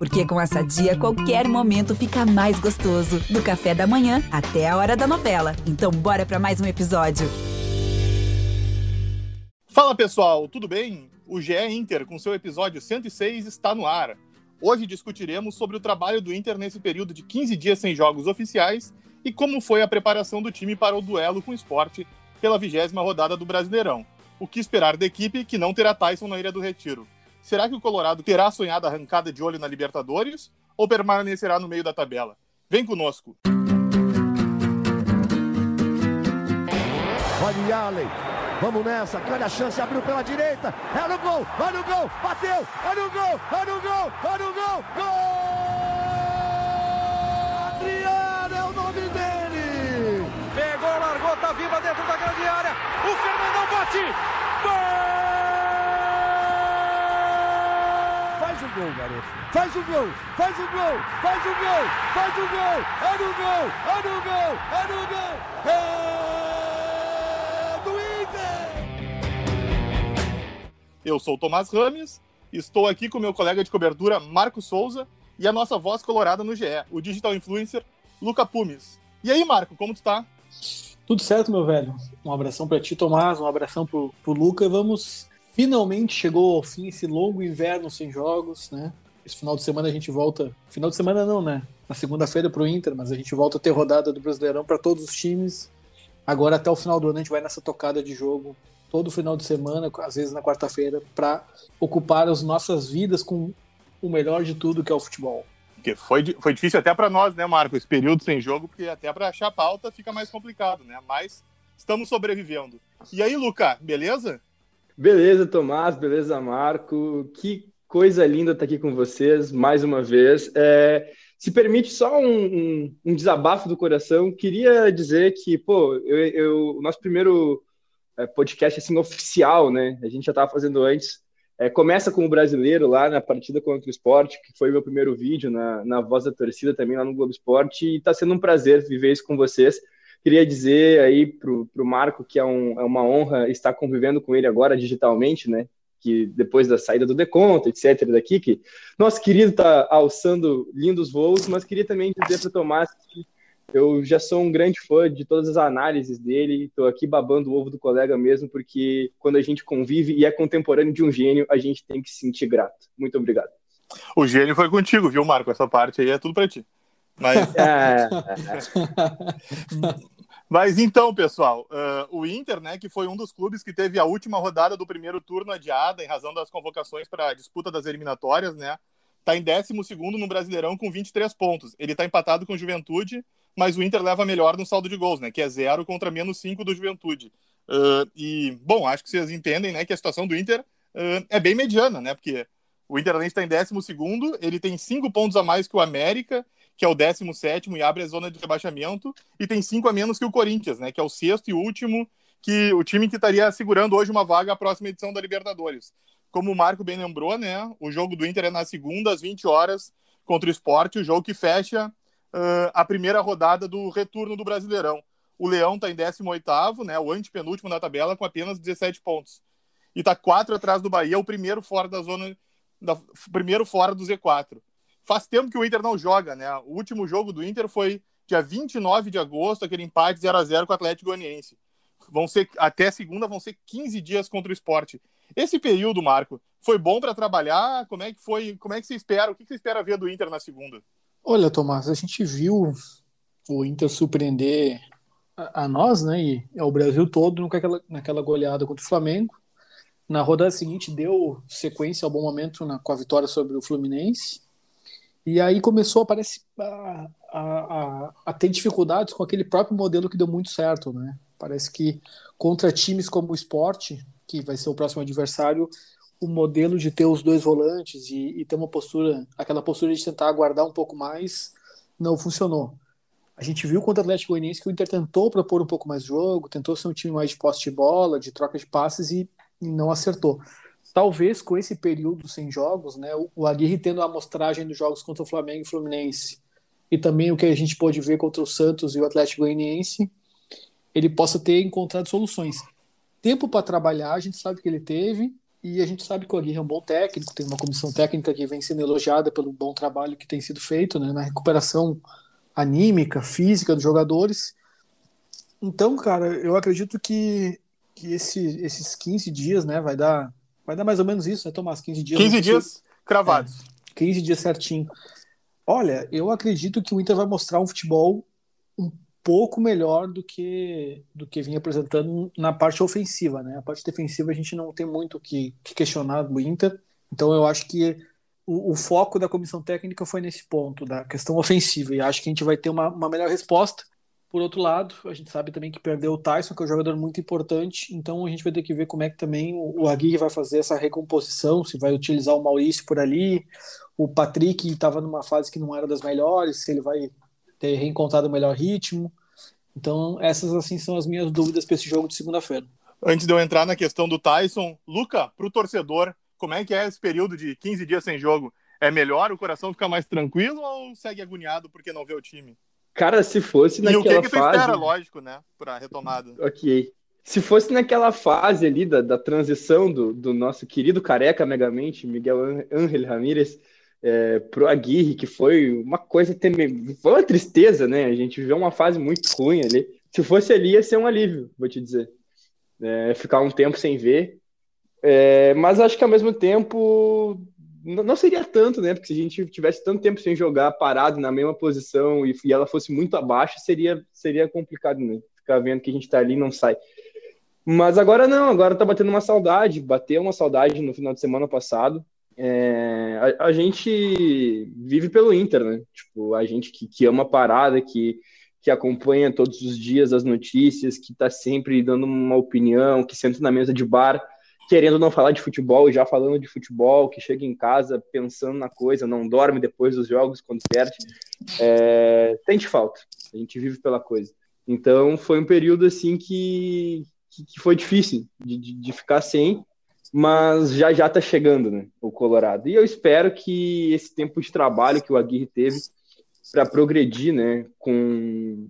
Porque com essa dia, qualquer momento fica mais gostoso. Do café da manhã até a hora da novela. Então, bora para mais um episódio. Fala pessoal, tudo bem? O GE Inter, com seu episódio 106, está no ar. Hoje discutiremos sobre o trabalho do Inter nesse período de 15 dias sem jogos oficiais e como foi a preparação do time para o duelo com o esporte pela vigésima rodada do Brasileirão. O que esperar da equipe que não terá Tyson na Ilha do Retiro? Será que o Colorado terá sonhada arrancada de olho na Libertadores ou permanecerá no meio da tabela? Vem conosco. Olha Allen, vamos nessa, grande a chance, abriu pela direita, é no gol, vai no gol, bateu, é no gol, é no gol, é no gol, gol! Adriano é o nome dele! Pegou, largou, tá viva dentro da grande área, o Fernandão bate, gol! Faz o gol, garoto. Faz o gol, faz o gol, faz o gol, faz o gol. É no gol, é no gol, é no gol. É do Inter. Eu sou o Tomás Rames, estou aqui com meu colega de cobertura, Marco Souza, e a nossa voz colorada no GE, o digital influencer, Luca Pumes. E aí, Marco, como tu tá? Tudo certo, meu velho. Um abração para ti, Tomás, um abração pro, pro Luca. Vamos Finalmente chegou ao fim esse longo inverno sem jogos, né? Esse final de semana a gente volta. Final de semana não, né? Na segunda-feira para o Inter, mas a gente volta a ter rodada do Brasileirão para todos os times. Agora até o final do ano a gente vai nessa tocada de jogo todo final de semana, às vezes na quarta-feira, para ocupar as nossas vidas com o melhor de tudo que é o futebol. Porque foi, foi difícil até para nós, né, Marco? Esse período sem jogo, porque até para achar pauta fica mais complicado, né? Mas estamos sobrevivendo. E aí, Luca, beleza? Beleza, Tomás, beleza, Marco. Que coisa linda estar aqui com vocês mais uma vez. É, se permite só um, um, um, desabafo do coração, queria dizer que, pô, eu, eu o nosso primeiro é, podcast assim oficial, né? A gente já estava fazendo antes. É, começa com o brasileiro lá na partida contra o esporte, que foi meu primeiro vídeo na, na voz da torcida também lá no Globo Esporte, e está sendo um prazer viver isso com vocês. Queria dizer aí para o Marco que é, um, é, uma honra estar convivendo com ele agora digitalmente, né? Que depois da saída do Deconto, etc., daqui, que nosso querido está alçando lindos voos, mas queria também dizer para Tomás que eu já sou um grande fã de todas as análises dele, estou aqui babando o ovo do colega mesmo, porque quando a gente convive e é contemporâneo de um gênio, a gente tem que se sentir grato. Muito obrigado. O gênio foi contigo, viu, Marco? Essa parte aí é tudo para ti. Mas, é. Mas então, pessoal, uh, o Inter, né, que foi um dos clubes que teve a última rodada do primeiro turno adiada em razão das convocações para a disputa das eliminatórias, né, tá em 12 no Brasileirão com 23 pontos. Ele tá empatado com o Juventude, mas o Inter leva melhor no saldo de gols, né, que é zero contra menos 5 do Juventude. Uh, e, bom, acho que vocês entendem, né, que a situação do Inter uh, é bem mediana, né, porque o Inter, além de estar em 12 ele tem 5 pontos a mais que o América que é o 17 e abre a zona de rebaixamento, e tem cinco a menos que o Corinthians, né? Que é o sexto e último, que o time que estaria segurando hoje uma vaga à próxima edição da Libertadores. Como o Marco bem lembrou, né? O jogo do Inter é na segunda, às 20 horas, contra o esporte, o jogo que fecha uh, a primeira rodada do retorno do Brasileirão. O Leão está em 18, né? O antepenúltimo na tabela, com apenas 17 pontos. E está quatro atrás do Bahia, o primeiro fora da zona. Da, primeiro fora do Z4 faz tempo que o Inter não joga, né? O último jogo do Inter foi dia 29 de agosto, aquele empate 0 a 0 com o Atlético Goianiense. Vão ser até segunda vão ser 15 dias contra o esporte. Esse período, Marco, foi bom para trabalhar? Como é que foi? Como é que você espera? O que você espera ver do Inter na segunda? Olha, Tomás, a gente viu o Inter surpreender a, a nós, né, e ao Brasil todo naquela, naquela goleada contra o Flamengo. Na rodada seguinte deu sequência ao bom momento na, com a vitória sobre o Fluminense. E aí começou a, a, a, ter dificuldades com aquele próprio modelo que deu muito certo, né? Parece que contra times como o esporte, que vai ser o próximo adversário, o modelo de ter os dois volantes e, e ter uma postura, aquela postura de tentar aguardar um pouco mais, não funcionou. A gente viu contra o Atlético Goianiense que o Inter tentou propor um pouco mais de jogo, tentou ser um time mais de posse de bola, de troca de passes e, e não acertou talvez com esse período sem jogos, né, o Aguirre tendo a amostragem dos jogos contra o Flamengo e Fluminense e também o que a gente pôde ver contra o Santos e o Atlético Goianiense, ele possa ter encontrado soluções. Tempo para trabalhar, a gente sabe que ele teve, E a gente sabe que o Aguirre é um bom técnico, tem uma comissão técnica que vem sendo elogiada pelo bom trabalho que tem sido feito né, na recuperação anímica, física dos jogadores. Então, cara, eu acredito que, que esse, esses 15 dias, né, vai dar, vai dar mais ou menos isso, né, Tomás? 15 dias. 15 dias cravados. É, 15 dias certinho. Olha, eu acredito que o Inter vai mostrar um futebol um pouco melhor do que do que vinha apresentando na parte ofensiva, né? A parte defensiva a gente não tem muito o que, que questionar do Inter, então eu acho que o, o, foco da comissão técnica foi nesse ponto, da questão ofensiva, e acho que a gente vai ter uma, uma melhor resposta. Por outro lado, a gente sabe também que perdeu o Tyson, que é um jogador muito importante, então a gente vai ter que ver como é que também o, Aguirre vai fazer essa recomposição, se vai utilizar o Maurício por ali, o Patrick estava numa fase que não era das melhores, se ele vai ter reencontrado o melhor ritmo. Então, essas assim são as minhas dúvidas para esse jogo de segunda-feira. Antes de eu entrar na questão do Tyson, Luca, para o torcedor, como é que é esse período de 15 dias sem jogo? É melhor o coração ficar mais tranquilo ou segue agoniado porque não vê o time? Cara, se fosse naquela fase... E o que, que tu fase... espera, lógico, né, para retomada? Ok. Se fosse naquela fase ali da, da transição do, do nosso querido careca megamente, Miguel Ángel Ramírez, é, pro Aguirre, que foi uma coisa teme... foi uma tristeza, né? A gente viveu uma fase muito ruim ali. Se fosse ali, ia ser um alívio, vou te dizer. É, ficar um tempo sem ver. É, mas acho que ao mesmo tempo não seria tanto, né? Porque se a gente tivesse tanto tempo sem jogar parado na mesma posição e, e ela fosse muito abaixo, seria, seria complicado, né? Ficar vendo que a gente tá ali e não sai. Mas agora não, agora tá batendo uma saudade, bateu uma saudade no final de semana passado. É, a, a, gente vive pelo Inter, né? Tipo, a gente que, que ama a parada, que, que acompanha todos os dias as notícias, que tá sempre dando uma opinião, que senta na mesa de bar querendo não falar de futebol e já falando de futebol, que chega em casa pensando na coisa, não dorme depois dos jogos quando perde. É, sente falta. A gente vive pela coisa. Então foi um período assim que, que, foi difícil de, de, de, ficar sem, mas já já está chegando, né, o Colorado. E eu espero que esse tempo de trabalho que o Aguirre teve para progredir, né, com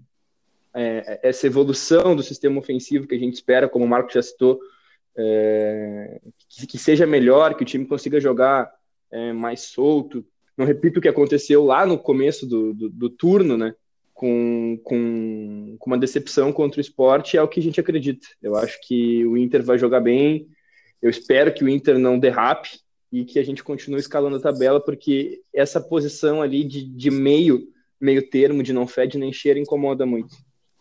é, essa evolução do sistema ofensivo que a gente espera, como o Marco já citou, é, que, que, seja melhor, que o time consiga jogar é, mais solto. Não repito o que aconteceu lá no começo do, do, do turno, né? Com, com, com, uma decepção contra o esporte, é o que a gente acredita. Eu acho que o Inter vai jogar bem, eu espero que o Inter não derrape e que a gente continue escalando a tabela, porque essa posição ali de, de meio, meio termo, de não fede nem cheira, incomoda muito.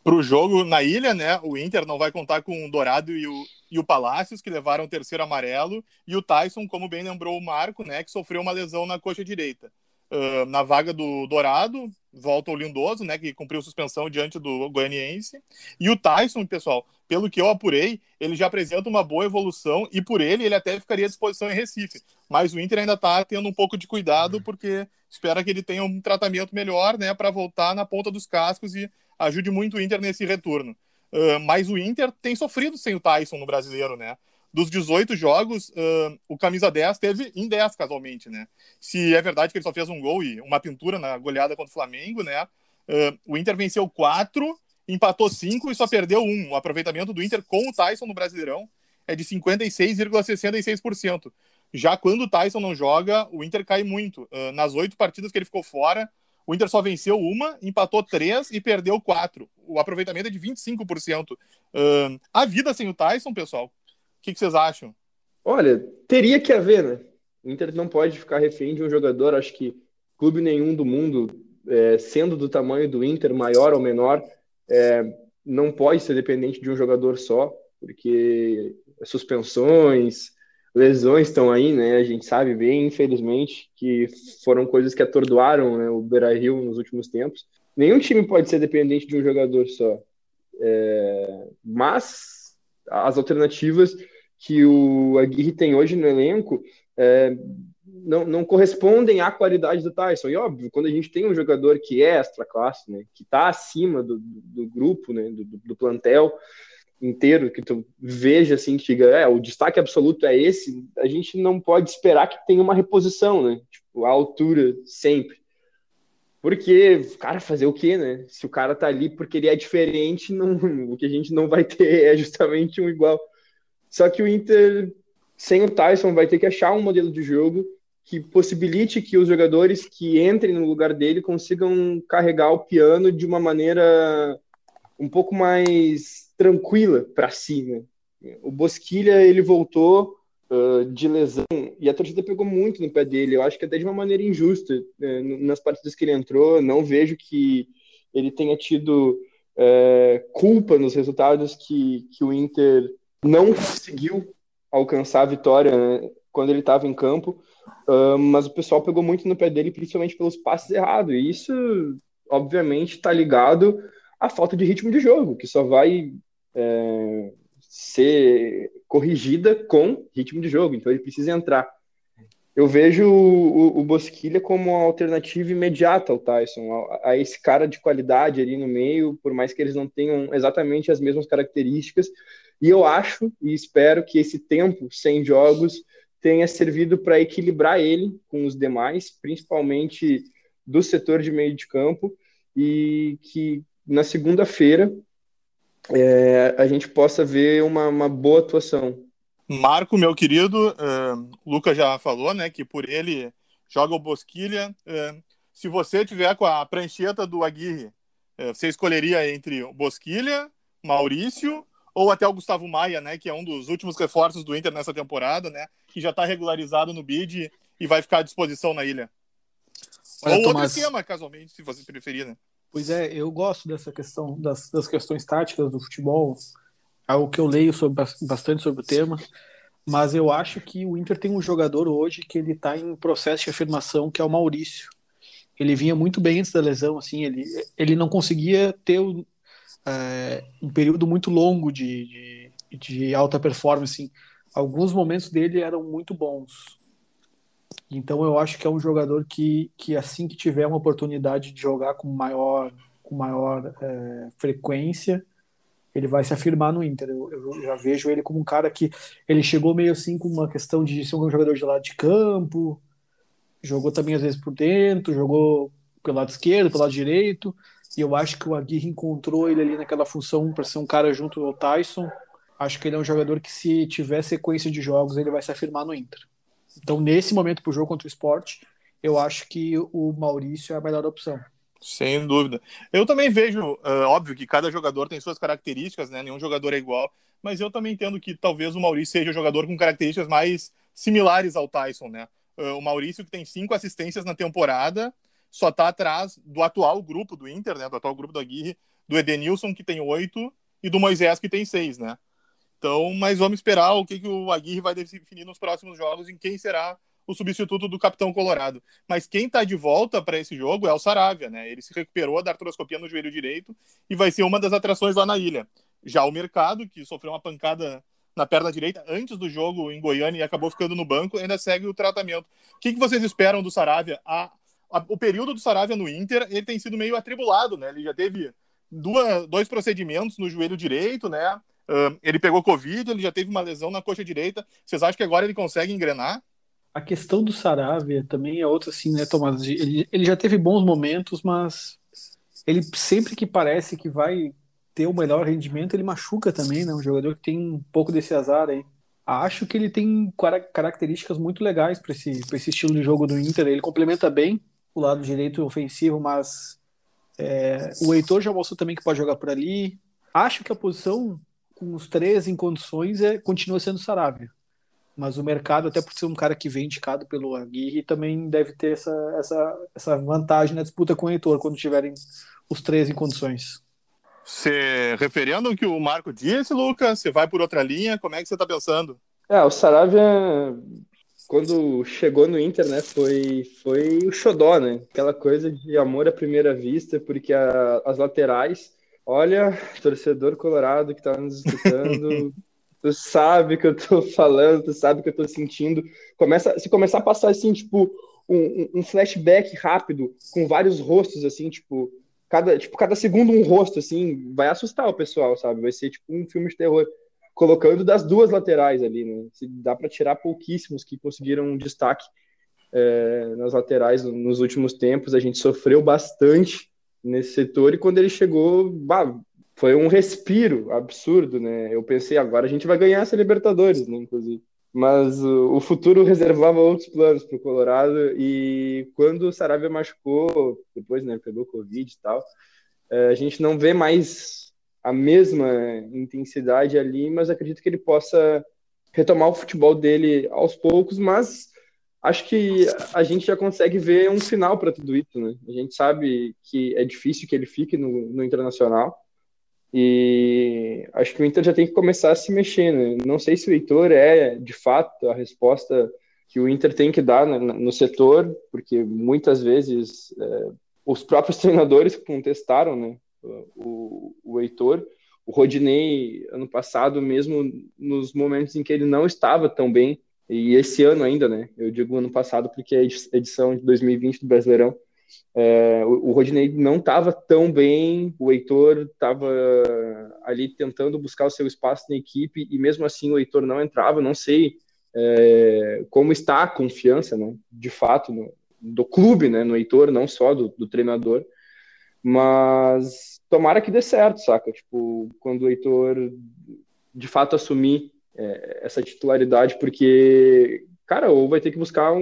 Para o jogo na ilha, né? O Inter não vai contar com o Dourado e o, e o Palácios, que levaram o terceiro amarelo, e o Tyson, como bem lembrou o Marco, né? Que sofreu uma lesão na coxa direita. Uh, na vaga do Dourado, volta o Lindoso, né, que cumpriu suspensão diante do Goianiense. E o Tyson, pessoal, pelo que eu apurei, ele já apresenta uma boa evolução e por ele ele até ficaria à disposição em Recife. Mas o Inter ainda está tendo um pouco de cuidado porque espera que ele tenha um tratamento melhor, né, para voltar na ponta dos cascos e ajude muito o Inter nesse retorno. Uh, mas o Inter tem sofrido sem o Tyson no brasileiro, né? dos 18 jogos, uh, o camisa 10 teve em 10 casualmente, né? Se é verdade que ele só fez um gol e uma pintura na goleada contra o Flamengo, né? Uh, o Inter venceu 4, empatou 5 e só perdeu 1. O aproveitamento do Inter com o Tyson no Brasileirão é de 56,66%. Já quando o Tyson não joga, o Inter cai muito. Nas oito partidas que ele ficou fora, o Inter só venceu uma, empatou três e perdeu quatro. O aproveitamento é de 25%. Uh, a vida sem o Tyson, pessoal, o que, que, vocês acham? Olha, teria que haver, né? O Inter não pode ficar refém de um jogador. Acho que clube nenhum do mundo, é, sendo do tamanho do Inter, maior ou menor, é, não pode ser dependente de um jogador só, porque suspensões, lesões estão aí, né? A gente sabe bem, infelizmente, que foram coisas que atordoaram né, o Beira-Rio nos últimos tempos. Nenhum time pode ser dependente de um jogador só. É, mas as alternativas que o Aguirre tem hoje no elenco é, não, não, correspondem à qualidade do Tyson. E óbvio, quando a gente tem um jogador que é extra classe, né, que está acima do, do, grupo, né, do, do, plantel inteiro, que tu veja assim, que diga, é, o destaque absoluto é esse, a gente não pode esperar que tenha uma reposição, né? Tipo, a altura sempre. Porque, cara, fazer o quê, né? Se o cara tá ali porque ele é diferente, não, o que a gente não vai ter é justamente um igual. Só que o Inter sem o Tyson vai ter que achar um modelo de jogo que possibilite que os jogadores que entrem no lugar dele consigam carregar o piano de uma maneira um pouco mais tranquila para si, né? O Bosquilha, ele voltou uh, de lesão e a torcida pegou muito no pé dele. Eu acho que até de uma maneira injusta né? nas partidas que ele entrou. Não vejo que ele tenha tido uh, culpa nos resultados que, que o Inter não conseguiu alcançar a vitória né? quando ele estava em campo. Uh, mas o pessoal pegou muito no pé dele, principalmente pelos passes errados. E isso, obviamente, está ligado à falta de ritmo de jogo, que só vai é, ser corrigida com ritmo de jogo, então ele precisa entrar. Eu vejo o, o Bosquilha como uma alternativa imediata ao Tyson, a, a, esse cara de qualidade ali no meio, por mais que eles não tenham exatamente as mesmas características. E eu acho e espero que esse tempo sem jogos tenha servido para equilibrar ele com os demais, principalmente do setor de meio de campo, e que na segunda-feira é, a gente possa ver uma, uma boa atuação. Marco, meu querido, uh, Luca já falou, né, que por ele joga o Bosquilha. Uh, se você tiver com a prancheta do Aguirre, uh, você escolheria entre o Bosquilha, Maurício ou até o Gustavo Maia, né, que é um dos últimos reforços do Inter nessa temporada, né, que já está regularizado no bid e vai ficar à disposição na ilha. Olha, ou Tomás... outro esquema, casualmente, se você preferir, né? Pois é, eu gosto dessa questão das, das questões táticas do futebol, algo que eu leio sobre, bastante sobre o tema, mas eu acho que o Inter tem um jogador hoje que ele está em processo de afirmação, que é o Maurício. Ele vinha muito bem antes da lesão, assim, ele, ele não conseguia ter é, um período muito longo de, de, de alta performance. Assim. Alguns momentos dele eram muito bons, então eu acho que é um jogador que, que assim que tiver uma oportunidade de jogar com maior, com maior é, frequência, ele vai se afirmar no Inter. Eu, eu, já vejo ele como um cara que ele chegou meio assim com uma questão de ser um jogador de lado de campo, jogou também às vezes por dentro, jogou pelo lado esquerdo, pelo lado direito, e eu acho que o Aguirre encontrou ele ali naquela função para ser um cara junto ao Tyson. Acho que ele é um jogador que se tiver sequência de jogos, ele vai se afirmar no Inter. Então, nesse momento para o jogo contra o esporte, eu acho que o Maurício é a melhor opção. Sem dúvida. Eu também vejo, uh, óbvio que cada jogador tem suas características, né? Nenhum jogador é igual, mas eu também entendo que talvez o Maurício seja o jogador com características mais similares ao Tyson, né? Uh, o Maurício que tem cinco assistências na temporada, só está atrás do atual grupo do Inter, né? Do atual grupo do Aguirre, do Edenilson que tem oito e do Moisés que tem seis, né? Então, mas vamos esperar o que, que o Aguirre vai definir nos próximos jogos, em quem será o substituto do capitão colorado. Mas quem está de volta para esse jogo é o Saravia, né? Ele se recuperou da artroscopia no joelho direito e vai ser uma das atrações lá na ilha. Já o Mercado, que sofreu uma pancada na perna direita antes do jogo em Goiânia e acabou ficando no banco, ainda segue o tratamento. O que, que vocês esperam do Saravia? A, a, o período do Saravia no Inter, ele tem sido meio atribulado, né? Ele já teve duas, dois procedimentos no joelho direito, né? Uh, ele pegou Covid, ele já teve uma lesão na coxa direita. Vocês acham que agora ele consegue engrenar? A questão do Saravia também é outra, assim, né, Tomás? Ele, ele já teve bons momentos, mas ele sempre que parece que vai ter o melhor rendimento, ele machuca também, né? Um jogador que tem um pouco desse azar aí. Acho que ele tem características muito legais para esse, esse estilo de jogo do Inter. Ele complementa bem o lado direito ofensivo, mas é, o Heitor já mostrou também que pode jogar por ali. Acho que a posição com os três em condições, é, continua sendo Sarabia. Mas o mercado, até por ser um cara que vem indicado pelo Aguirre, também deve ter essa, essa, essa vantagem na disputa com o Heitor, quando tiverem os três em condições. Você, referindo o que o Marco disse, Lucas, você vai por outra linha, como é que você está pensando? É, o Saravia, quando chegou no Inter, né, foi, foi o xodó, né? Aquela coisa de amor à primeira vista, porque a, as laterais Olha, torcedor colorado que tá nos escutando, tu sabe que eu tô falando, tu sabe que eu tô sentindo. Começa, se começar a passar assim, tipo, um, um flashback rápido, com vários rostos, assim, tipo, cada, tipo, cada segundo um rosto, assim, vai assustar o pessoal, sabe? Vai ser tipo um filme de terror. Colocando das duas laterais ali, né? Dá para tirar pouquíssimos que conseguiram um destaque é, nas laterais nos últimos tempos. A gente sofreu bastante nesse setor, e quando ele chegou, bah, foi um respiro absurdo, né? Eu pensei, agora a gente vai ganhar essa Libertadores, né? Inclusive. mas o, o futuro reservava outros planos para o Colorado e quando o Saravia machucou, depois né, pegou Covid e tal, é, a gente não vê mais a mesma intensidade ali, mas acredito que ele possa retomar o futebol dele aos poucos, mas acho que a gente já consegue ver um final para tudo isso, né? A gente sabe que é difícil que ele fique no, no internacional, e acho que o Inter já tem que começar a se mexer. Né? Não sei se o Heitor é, de fato, a resposta que o Inter tem que dar no, no setor, porque muitas vezes é, os próprios treinadores contestaram né, o, o Heitor. O Rodinei, ano passado, mesmo nos momentos em que ele não estava tão bem, e esse ano ainda, né? Eu digo ano passado porque é a edição de 2020 do Brasileirão, é, o, o Rodinei não estava tão bem, o Heitor estava ali tentando buscar o seu espaço na equipe e mesmo assim o Heitor não entrava. Não sei é, como está a confiança, né, de fato, no, do clube, né, no Heitor, não só do, do, treinador, mas tomara que dê certo, saca? Tipo, quando o Heitor de fato assumir é, essa titularidade, porque cara, ou vai ter que buscar um,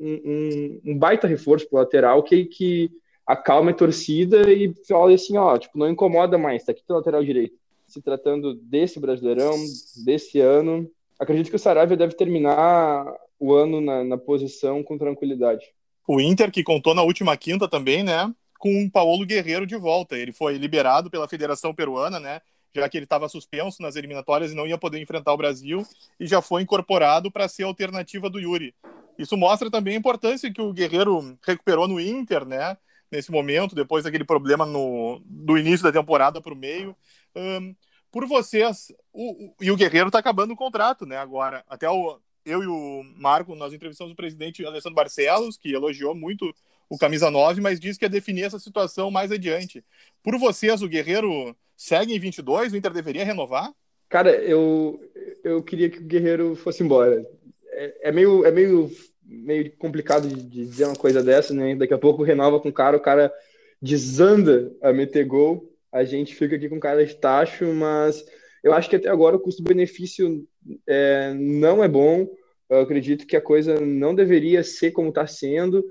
um, um baita reforço pro lateral que, que acalme a torcida e fala assim, ó, tipo, não incomoda mais, tá aqui o lateral direito. Se tratando desse Brasileirão, desse ano, acredito que o Saravia deve terminar o ano na, na posição com tranquilidade. O Inter, que contou na última quinta também, né, com o Paulo Guerreiro de volta. Ele foi liberado pela Federação Peruana, né, já que ele estava suspenso nas eliminatórias e não ia poder enfrentar o Brasil, e já foi incorporado para ser alternativa do Yuri. Isso mostra também a importância que o Guerreiro recuperou no Inter, né? Nesse momento, depois daquele problema no, do início da temporada para o meio. Um, por vocês, o, o, e o Guerreiro está acabando o contrato, né? Agora, até o, eu e o Marco, nós entrevistamos o presidente Alessandro Barcelos, que elogiou muito o camisa 9, mas disse que ia definir essa situação mais adiante. Por vocês, o Guerreiro segue em 22? O Inter deveria renovar? Cara, eu, eu queria que o Guerreiro fosse embora. É, é meio, é meio, meio complicado de, de dizer uma coisa dessa, né? Daqui a pouco renova com o cara, o cara desanda a meter gol, a gente fica aqui com cara de tacho, mas eu acho que até agora o custo-benefício é, não é bom. Eu acredito que a coisa não deveria ser como está sendo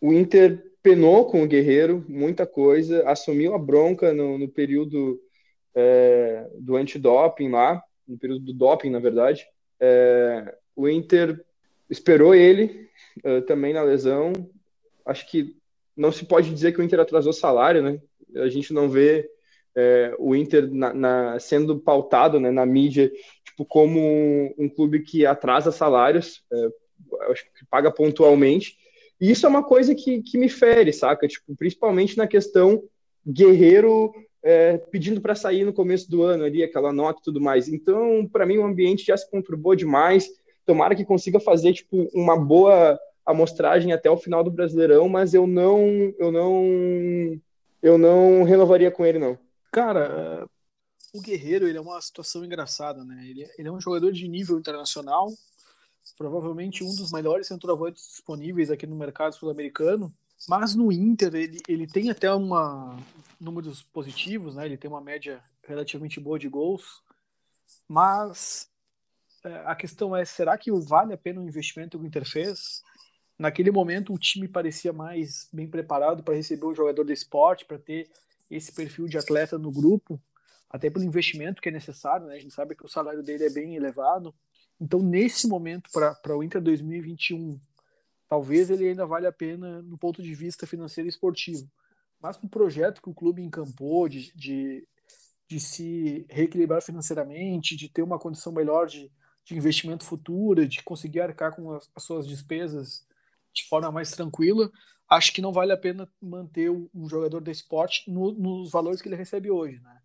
o Inter penou com o Guerreiro, muita coisa, assumiu a bronca no, no período é, do antidoping lá, no período do doping, na verdade. É, o Inter esperou ele é, também na lesão. Acho que não se pode dizer que o Inter atrasou salário, né? A gente não vê é, o Inter na, na, sendo pautado né, na mídia tipo, como um, um clube que atrasa salários, é, acho que paga pontualmente. E isso é uma coisa que, que me fere, saca? Tipo, principalmente na questão guerreiro é, pedindo para sair no começo do ano ali, aquela nota e tudo mais. Então, para mim, o ambiente já se conturbou demais. Tomara que consiga fazer tipo uma boa amostragem até o final do Brasileirão, mas eu não, eu não, eu não renovaria com ele não. Cara, o Guerreiro ele é uma situação engraçada, né? Ele, ele é um jogador de nível internacional, provavelmente um dos melhores centroavantes disponíveis aqui no mercado sul-americano. Mas no Inter ele, ele tem até uma números positivos, né? Ele tem uma média relativamente boa de gols. Mas é, a questão é, será que vale a pena o investimento que o Inter fez? Naquele momento o time parecia mais bem preparado para receber um jogador de esporte, para ter esse perfil de atleta no grupo, até pelo investimento que é necessário, né? A gente sabe que o salário dele é bem elevado. Então, nesse momento, para o Inter 2021, talvez ele ainda vale a pena no ponto de vista financeiro e esportivo. Mas para o projeto que o clube encampou, de, de, de, se reequilibrar financeiramente, de ter uma condição melhor de, de investimento futuro, de conseguir arcar com as, as, suas despesas de forma mais tranquila, acho que não vale a pena manter um jogador de esporte no, nos valores que ele recebe hoje. Né?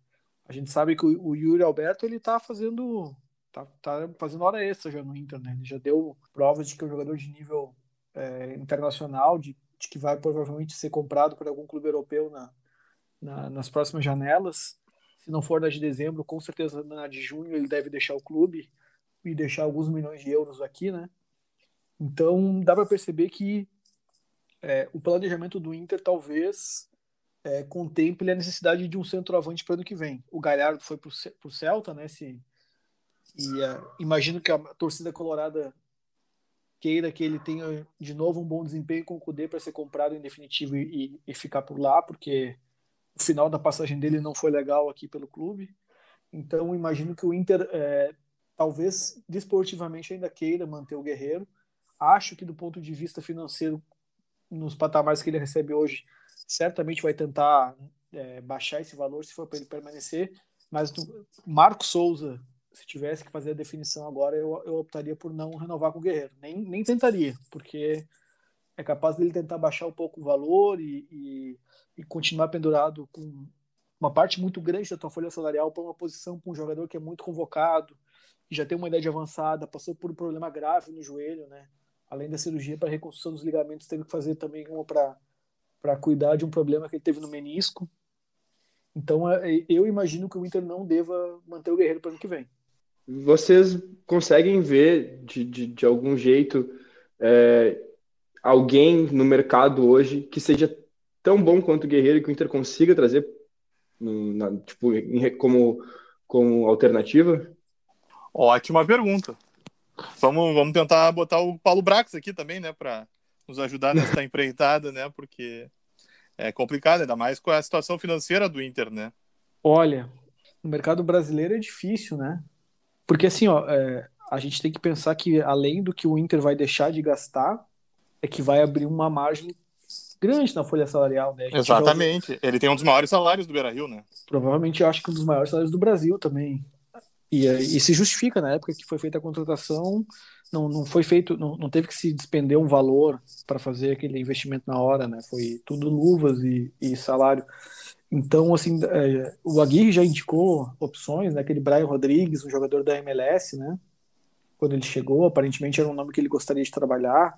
A gente sabe que o, o Yuri Alberto ele está fazendo tá, tá fazendo hora extra já no Inter, né? Ele já deu provas de que é um jogador de nível é, internacional, de, de, que vai provavelmente ser comprado por algum clube europeu na, na, nas próximas janelas. Se não for na de dezembro, com certeza na de junho ele deve deixar o clube e deixar alguns milhões de euros aqui, né? Então dá para perceber que é, o planejamento do Inter talvez é, contemple a necessidade de um centroavante para o ano que vem. O Galhardo foi para o Celta, né? Se, E uh, imagino que a torcida colorada queira que ele tenha de novo um bom desempenho com o Kudê para ser comprado em definitivo e, e, ficar por lá, porque o final da passagem dele não foi legal aqui pelo clube. Então imagino que o Inter é, talvez desportivamente ainda queira manter o Guerreiro. Acho que do ponto de vista financeiro, nos patamares que ele recebe hoje, certamente vai tentar é, baixar esse valor se for para ele permanecer. Mas Marco Souza, se tivesse que fazer a definição agora, eu, eu optaria por não renovar com o Guerreiro. Nem, nem tentaria, porque é capaz dele tentar baixar um pouco o valor e, e, e continuar pendurado com uma parte muito grande da tua folha salarial para uma posição para um jogador que é muito convocado, que já tem uma idade avançada, passou por um problema grave no joelho, né? Além da cirurgia para reconstrução dos ligamentos, teve que fazer também uma para para cuidar de um problema que ele teve no menisco. Então, é, eu imagino que o Inter não deva manter o Guerreiro para o ano que vem. Vocês conseguem ver, de, de, de algum jeito, é, alguém no mercado hoje que seja tão bom quanto o Guerreiro que o Inter consiga trazer na, tipo, como, como alternativa? Ótima pergunta. Vamos, vamos tentar botar o Paulo Brax aqui também, né, para nos ajudar nessa empreitada, né, porque é complicado, ainda mais com a situação financeira do Inter, né? Olha, o mercado brasileiro é difícil, né? Porque assim, ó, é, a gente tem que pensar que além do que o Inter vai deixar de gastar, é que vai abrir uma margem grande na folha salarial, né? Exatamente. Ele tem um dos maiores salários do Beira-Rio, né? Provavelmente eu acho que um dos maiores salários do Brasil também. E, e se justifica na época que foi feita a contratação, não, não foi feito, não, não teve que se despender um valor para fazer aquele investimento na hora, né? Foi tudo luvas e, e salário. Então, assim, é, o Aguirre já indicou opções, né? Aquele Brian Rodrigues, um jogador da MLS, né? Quando ele chegou, aparentemente era um nome que ele gostaria de trabalhar.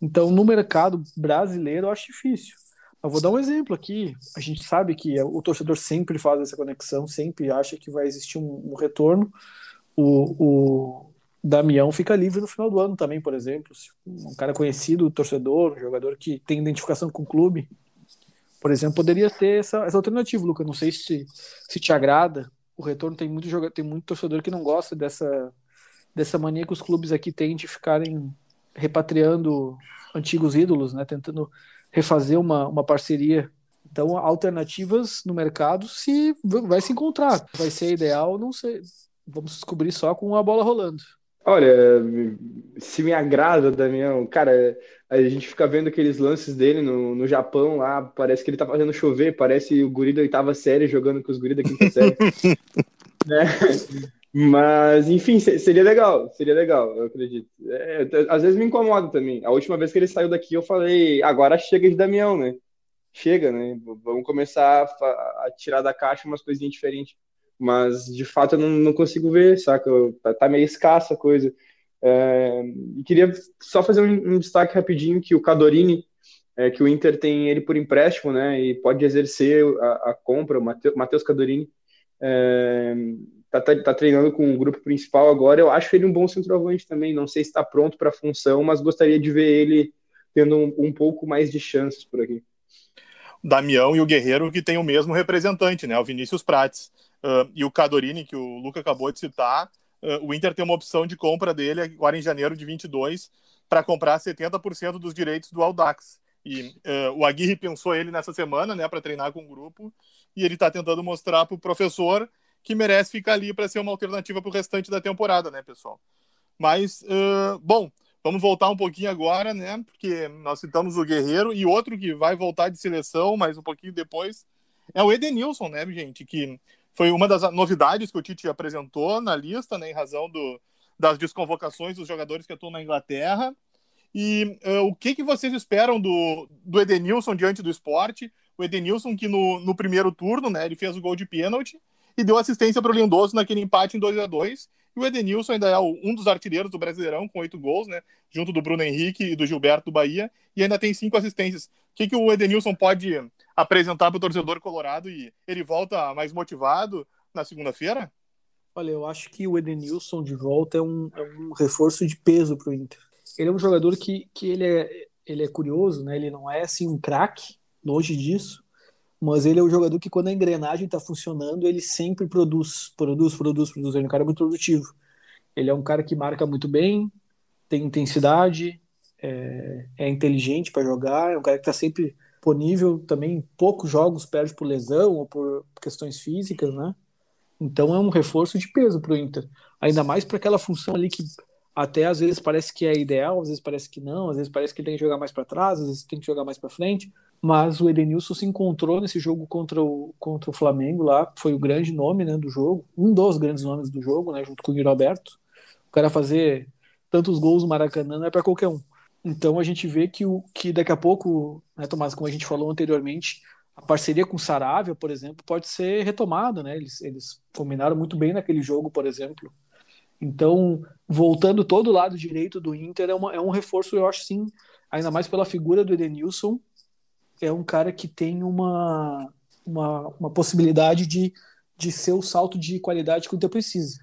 Então, no mercado brasileiro, eu acho difícil. Eu vou dar um exemplo aqui. A gente sabe que o torcedor sempre faz essa conexão, sempre acha que vai existir um, um retorno. O, o, Damião fica livre no final do ano também, por exemplo. Um cara conhecido, torcedor, um jogador que tem identificação com o clube, por exemplo, poderia ter essa, essa alternativa, Luca. Não sei se, se te agrada. O retorno tem muito, tem muito torcedor que não gosta dessa, dessa mania que os clubes aqui têm de ficarem repatriando antigos ídolos, né? Tentando refazer uma, uma parceria. Então, alternativas no mercado se vai se encontrar. Vai ser ideal, não sei. Vamos descobrir só com a bola rolando. Olha, se me agrada, Damião, cara, a gente fica vendo aqueles lances dele no, no Japão lá, parece que ele tá fazendo chover, parece o guri da oitava série jogando com os guris da quinta série. né? Mas, enfim, seria legal, seria legal, eu acredito. É, às vezes me incomoda também. A última vez que ele saiu daqui, eu falei, agora chega de Damião, né? Chega, né? Vamos começar a, a tirar da caixa umas coisinhas diferentes mas de fato eu não, não consigo ver, saca? Tá, tá meio escassa a coisa. É, queria só fazer um, um, destaque rapidinho que o Cadorini, é, que o Inter tem ele por empréstimo, né? E pode exercer a, a compra, o Matheus Cadorini. É, tá, tá, tá, treinando com o grupo principal agora. Eu acho ele um bom centroavante também. Não sei se está pronto para a função, mas gostaria de ver ele tendo um, um pouco mais de chances por aqui. Damião e o Guerreiro que tem o mesmo representante, né? O Vinícius Prates. Uh, e o Cadorini, que o Luca acabou de citar, uh, o Inter tem uma opção de compra dele agora em janeiro de 22 para comprar 70% dos direitos do Audax. E uh, o Aguirre pensou ele nessa semana, né, para treinar com o grupo, e ele está tentando mostrar para o professor que merece ficar ali para ser uma alternativa para o restante da temporada, né, pessoal? Mas, bom, vamos voltar um pouquinho agora, né, porque nós citamos o Guerreiro e outro que vai voltar de seleção, mas um pouquinho depois, é o Edenilson, né, gente, que foi uma das novidades que o Tite apresentou na lista, né, em razão do, das desconvocações dos jogadores que atuam na Inglaterra. E uh, o que, que vocês esperam do, do Edenilson diante do esporte? O Edenilson, que no, no primeiro turno, né, ele fez o gol de pênalti e deu assistência para o Lindoso naquele empate em 2 a 2 E o Edenilson ainda é um dos artilheiros do Brasileirão, com oito gols, né? Junto do Bruno Henrique e do Gilberto do Bahia, e ainda tem cinco assistências. O que, que o Edenilson pode apresentar para o torcedor colorado e ele volta mais motivado na segunda-feira? Olha, eu acho que o Edenilson de volta é um, é um reforço de peso para o Inter. Ele é um jogador que, que ele, é, ele é curioso, né? Ele não é assim um craque, longe disso, mas ele é um jogador que quando a engrenagem está funcionando, ele sempre produz, produz, produz, produz. Ele é um cara muito produtivo. Ele é um cara que marca muito bem, tem intensidade, é, é inteligente para jogar, é um cara que está sempre disponível também. Poucos jogos perde por lesão ou por questões físicas, né? Então é um reforço de peso para o Inter. Ainda mais para aquela função ali que até às vezes parece que é ideal, às vezes parece que não, às vezes parece que tem que jogar mais para trás, às vezes tem que jogar mais para frente. Mas o Edenilson se encontrou nesse jogo contra o, contra o Flamengo lá, foi o grande nome né, do jogo, um dos grandes nomes do jogo, né, junto com o Yuri Alberto. O cara fazer tantos gols no Maracanã não é para qualquer um. Então a gente vê que, o, que daqui a pouco, né, Tomás, como a gente falou anteriormente, a parceria com Saravia, por exemplo, pode ser retomada, né? Eles, eles combinaram muito bem naquele jogo, por exemplo. Então, voltando todo o lado direito do Inter, é, uma, é um reforço, eu acho sim, ainda mais pela figura do Edenilson, é um cara que tem uma, uma, uma possibilidade de, de ser o salto de qualidade que o Inter precisa.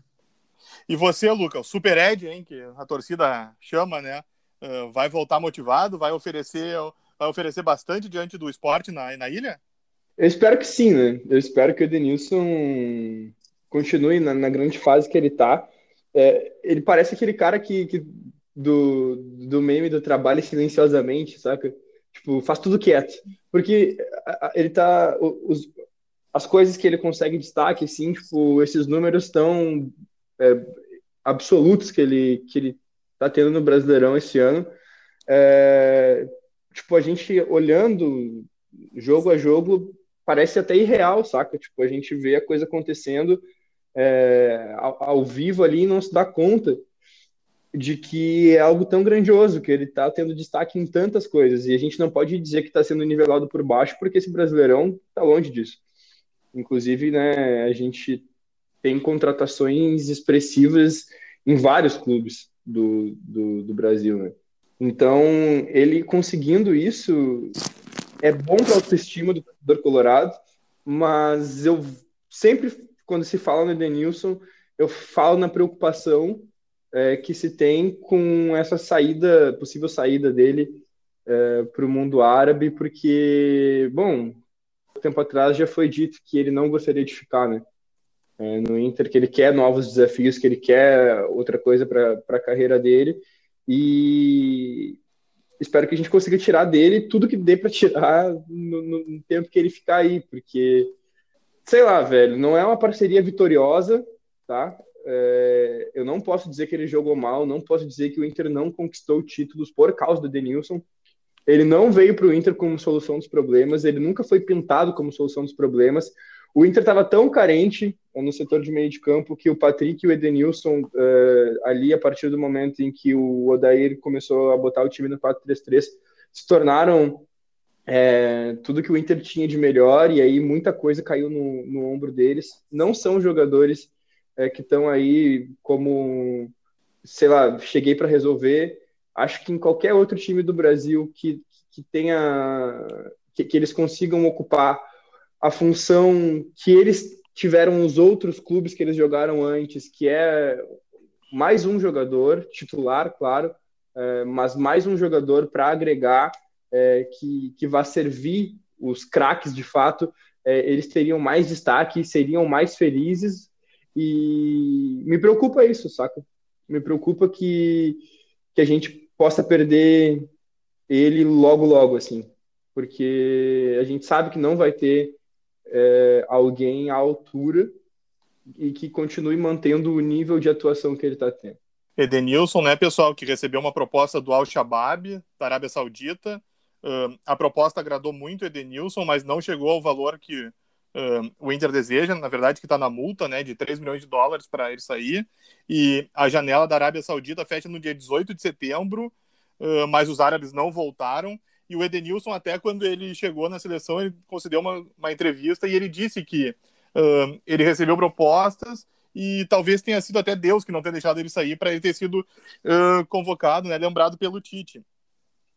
E você, Lucas, Super Ed, hein, que a torcida chama, né? Uh, vai voltar motivado, vai oferecer, vai oferecer bastante diante do esporte na, na ilha? Eu espero que sim, né? Eu espero que o Edenilson continue na, na grande fase que ele tá. É, ele parece aquele cara que, que do, do meme do trabalho silenciosamente, saca? Tipo, faz tudo quieto. Porque ele tá. Os, as coisas que ele consegue destaque, assim, tipo, esses números tão é, absolutos que ele, que ele tá tendo no Brasileirão esse ano. É, tipo, a gente olhando jogo a jogo, parece até irreal, saca? Tipo, a gente vê a coisa acontecendo é, ao, ao, vivo ali e não se dá conta de que é algo tão grandioso, que ele está tendo destaque em tantas coisas, e a gente não pode dizer que está sendo nivelado por baixo, porque esse Brasileirão está longe disso. Inclusive, né, a gente tem contratações expressivas em vários clubes do, do, do Brasil, né? Então, ele conseguindo isso é bom para a autoestima do torcedor colorado, mas eu sempre, quando se fala no Edenilson, eu falo na preocupação é, que se tem com essa saída, possível saída dele é, para o mundo árabe, porque, bom, tempo atrás já foi dito que ele não gostaria de ficar, né? É, no Inter, que ele quer novos desafios, que ele quer outra coisa para a carreira dele. E espero que a gente consiga tirar dele tudo que dê para tirar no, no, tempo que ele ficar aí, porque sei lá, velho, não é uma parceria vitoriosa, tá? É, eu não posso dizer que ele jogou mal, não posso dizer que o Inter não conquistou títulos por causa do Denilson. Ele não veio para o Inter como solução dos problemas, ele nunca foi pintado como solução dos problemas. O Inter estava tão carente no setor de meio de campo que o Patrick e o Edenilson, uh, ali a partir do momento em que o Odair começou a botar o time no 4-3-3, se tornaram é, tudo que o Inter tinha de melhor e aí muita coisa caiu no, no ombro deles. Não são jogadores é, que estão aí como, sei lá, cheguei para resolver. Acho que em qualquer outro time do Brasil que, que tenha, que, que eles consigam ocupar a função que eles tiveram os outros clubes que eles jogaram antes, que é mais um jogador titular, claro, é, mas mais um jogador para agregar é, que, que vai servir os craques de fato, é, eles teriam mais destaque, seriam mais felizes e me preocupa isso, saca? Me preocupa que, que a gente possa perder ele logo, logo, assim, porque a gente sabe que não vai ter é, alguém à altura e que continue mantendo o nível de atuação que ele está tendo. Edenilson, né, pessoal, que recebeu uma proposta do Al-Shabaab, da Arábia Saudita. Uh, a proposta agradou muito Edenilson, mas não chegou ao valor que uh, o Inter deseja, na verdade, que está na multa né, de 3 milhões de dólares para ele sair. E a janela da Arábia Saudita fecha no dia 18 de setembro, uh, mas os árabes não voltaram. E o Edenilson, até quando ele chegou na seleção, ele concedeu uma, uma entrevista e ele disse que uh, ele recebeu propostas e talvez tenha sido até Deus que não tenha deixado ele sair para ele ter sido uh, convocado, né, lembrado pelo Tite.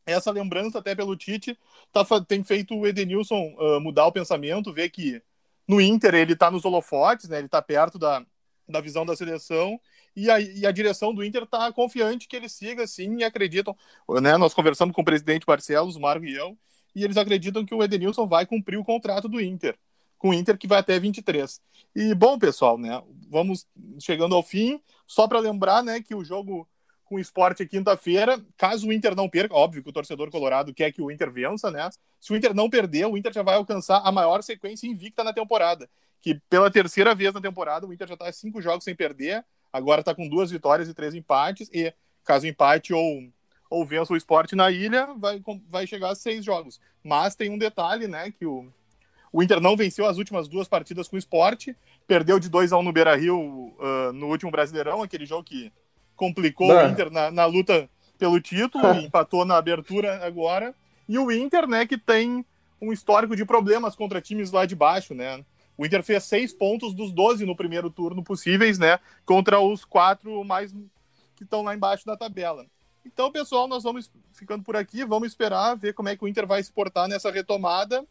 Essa lembrança até pelo Tite tá, tem feito o Edenilson uh, mudar o pensamento, ver que no Inter ele está nos holofotes, né, ele está perto da, da visão da seleção e a, e a direção do Inter está confiante que ele siga assim e acreditam. Né, nós conversamos com o presidente Barcelos, Marco e eu, e eles acreditam que o Edenilson vai cumprir o contrato do Inter. com o Inter, que vai até 23. E, bom, pessoal, né, vamos chegando ao fim. Só para lembrar né, que o jogo com o esporte é quinta-feira. Caso o Inter não perca, óbvio que o torcedor colorado quer que o Inter vença, né? Se o Inter não perder, o Inter já vai alcançar a maior sequência invicta na temporada. Que pela terceira vez na temporada, o Inter já está cinco jogos sem perder, agora está com duas vitórias e três empates, e caso empate ou, ou vença o esporte na ilha, vai, vai chegar a seis jogos. Mas tem um detalhe, né? Que o, o Inter não venceu as últimas duas partidas com o esporte, perdeu de 2 a 1 um no Beira Rio uh, no último Brasileirão, aquele jogo que complicou Não. o Inter na, na, luta pelo título, empatou na abertura agora. E o Inter, né, que tem um histórico de problemas contra times lá de baixo, né? O Inter fez seis pontos dos 12 no primeiro turno possíveis, né? Contra os quatro mais que estão lá embaixo da tabela. Então, pessoal, nós vamos ficando por aqui, vamos esperar ver como é que o Inter vai se portar nessa retomada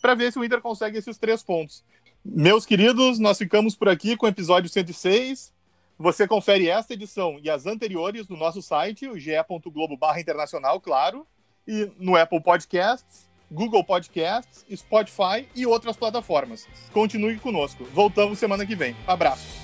para ver se o Inter consegue esses três pontos. Meus queridos, nós ficamos por aqui com o episódio 106. Você confere esta edição e as anteriores no nosso site, o ge.globo internacional, claro, e no Apple Podcasts, Google Podcasts, Spotify e outras plataformas. Continue conosco. Voltamos semana que vem. Abraço.